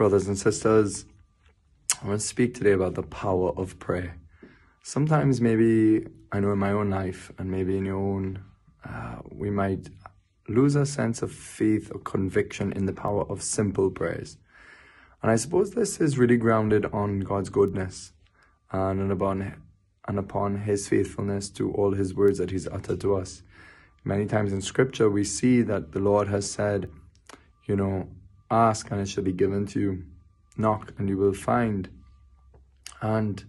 brothers and sisters. I want to speak today about the power of prayer. Sometimes, maybe I know in my own life, and maybe in your own, uh, we might lose a sense of faith or conviction in the power of simple prayers. And I suppose this is really grounded on God's goodness and upon, and upon His faithfulness to all His words that He's uttered to us. Many times in Scripture, we see that the Lord has said, you know, ask and it shall be given to you knock and you will find. And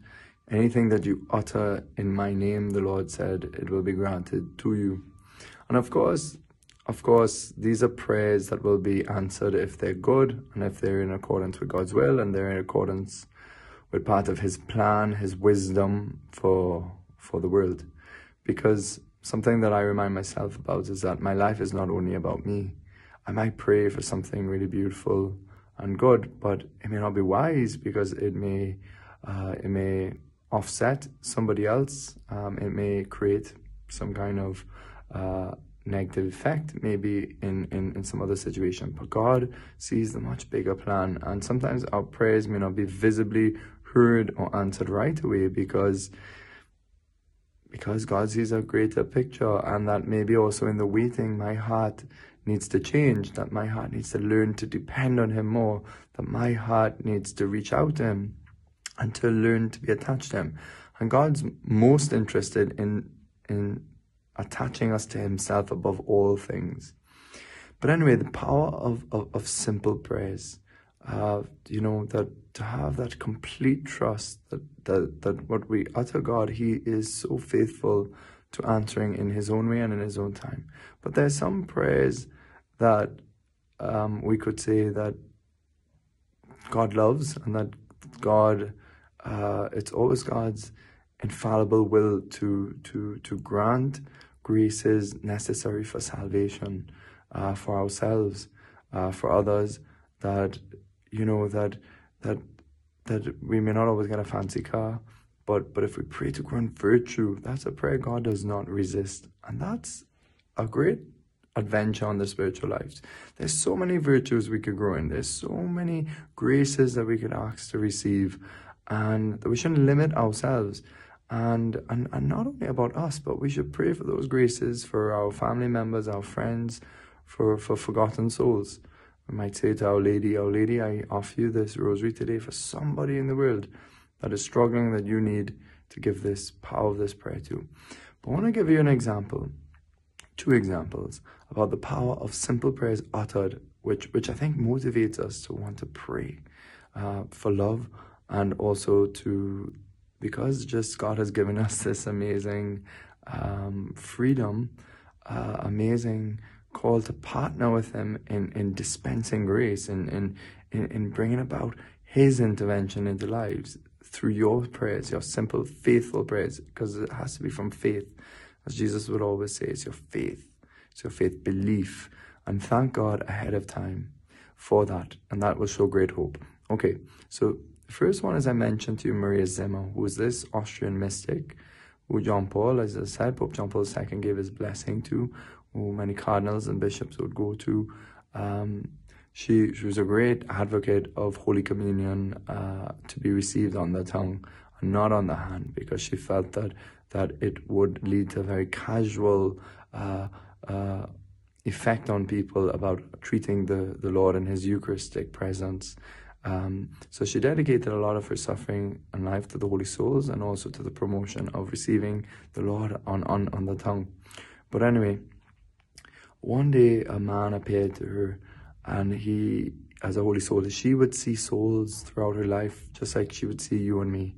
anything that you utter in my name, the Lord said, it will be granted to you. And of course, of course, these are prayers that will be answered if they're good and if they're in accordance with God's will and they're in accordance with part of His plan, His wisdom for for the world. Because something that I remind myself about is that my life is not only about me. I might pray for something really beautiful and good, but it may not be wise because it may uh, it may offset somebody else. Um, it may create some kind of uh, negative effect, maybe in, in, in some other situation. But God sees the much bigger plan, and sometimes our prayers may not be visibly heard or answered right away because because God sees a greater picture, and that maybe also in the waiting, my heart needs to change, that my heart needs to learn to depend on Him more, that my heart needs to reach out to Him and to learn to be attached to Him. And God's most interested in, in attaching us to Himself above all things. But anyway, the power of, of, of simple prayers, uh, you know, that to have that complete trust that, that, that what we utter God, He is so faithful to answering in his own way and in his own time. But there's some prayers that um, we could say that God loves and that God, uh, it's always God's infallible will to to to grant graces necessary for salvation uh, for ourselves, uh, for others. That you know that that that we may not always get a fancy car, but but if we pray to grant virtue, that's a prayer God does not resist. And that's a great adventure on the spiritual lives. There's so many virtues we could grow in. There's so many graces that we could ask to receive. And we shouldn't limit ourselves. And, and and not only about us, but we should pray for those graces for our family members, our friends, for, for forgotten souls. We might say to Our Lady, Our Lady, I offer you this rosary today for somebody in the world that is struggling that you need to give this power of this prayer to. But I want to give you an example, two examples about the power of simple prayers uttered, which which I think motivates us to want to pray uh, for love and also to because just God has given us this amazing um, freedom, uh, amazing call to partner with Him in, in dispensing grace and in, in, in bringing about His intervention into lives through your prayers, your simple, faithful prayers, because it has to be from faith. As Jesus would always say, it's your faith. It's your faith belief. And thank God ahead of time for that. And that will show great hope. Okay, so the first one, as I mentioned to you, Maria Simma, who was this Austrian mystic who John Paul, as I said, Pope John Paul II gave his blessing to, who many cardinals and bishops would go to. Um, she, she was a great advocate of Holy Communion uh, to be received on the tongue and not on the hand because she felt that, that it would lead to a very casual uh, uh, effect on people about treating the, the Lord and His Eucharistic presence. Um, so she dedicated a lot of her suffering and life to the Holy Souls and also to the promotion of receiving the Lord on, on, on the tongue. But anyway, one day a man appeared to her and he, as a holy soul, she would see souls throughout her life, just like she would see you and me.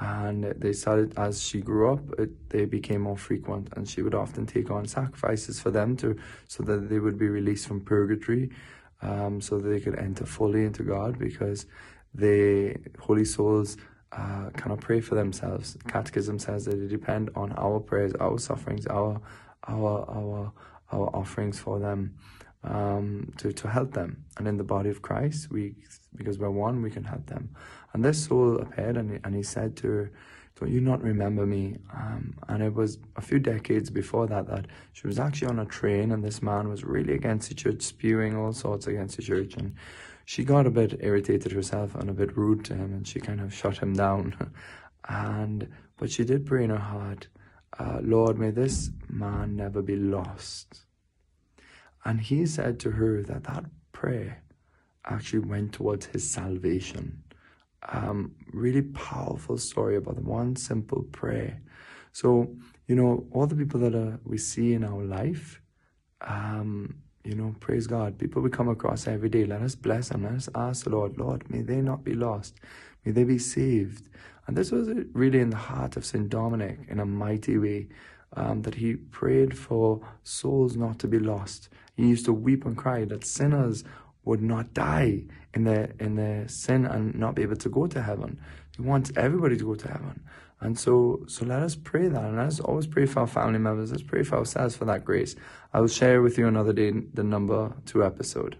And they started, as she grew up, it, they became more frequent, and she would often take on sacrifices for them to, so that they would be released from purgatory, um, so that they could enter fully into God, because the holy souls uh, cannot pray for themselves. Catechism says that they depend on our prayers, our sufferings, our, our, our, our offerings for them um, to, to help them. And in the body of Christ, we because we're one, we can help them. And this soul appeared and he, and he said to her, Don't you not remember me? Um, and it was a few decades before that that she was actually on a train and this man was really against the church, spewing all sorts against the church. And she got a bit irritated herself and a bit rude to him, and she kind of shut him down. and but she did pray in her heart, uh, Lord, may this man never be lost. And he said to her that that prayer actually went towards his salvation. Um, really powerful story about the one simple prayer. So, you know, all the people that are, we see in our life, um, you know, praise God. People we come across every day, let us bless them. Let us ask the Lord, Lord, may they not be lost. May they be saved. And this was really in the heart of St. Dominic in a mighty way. Um, that he prayed for souls not to be lost. He used to weep and cry that sinners would not die in their in their sin and not be able to go to heaven. He wants everybody to go to heaven. And so so let us pray that and let us always pray for our family members. Let's pray for ourselves for that grace. I will share with you another day the number two episode.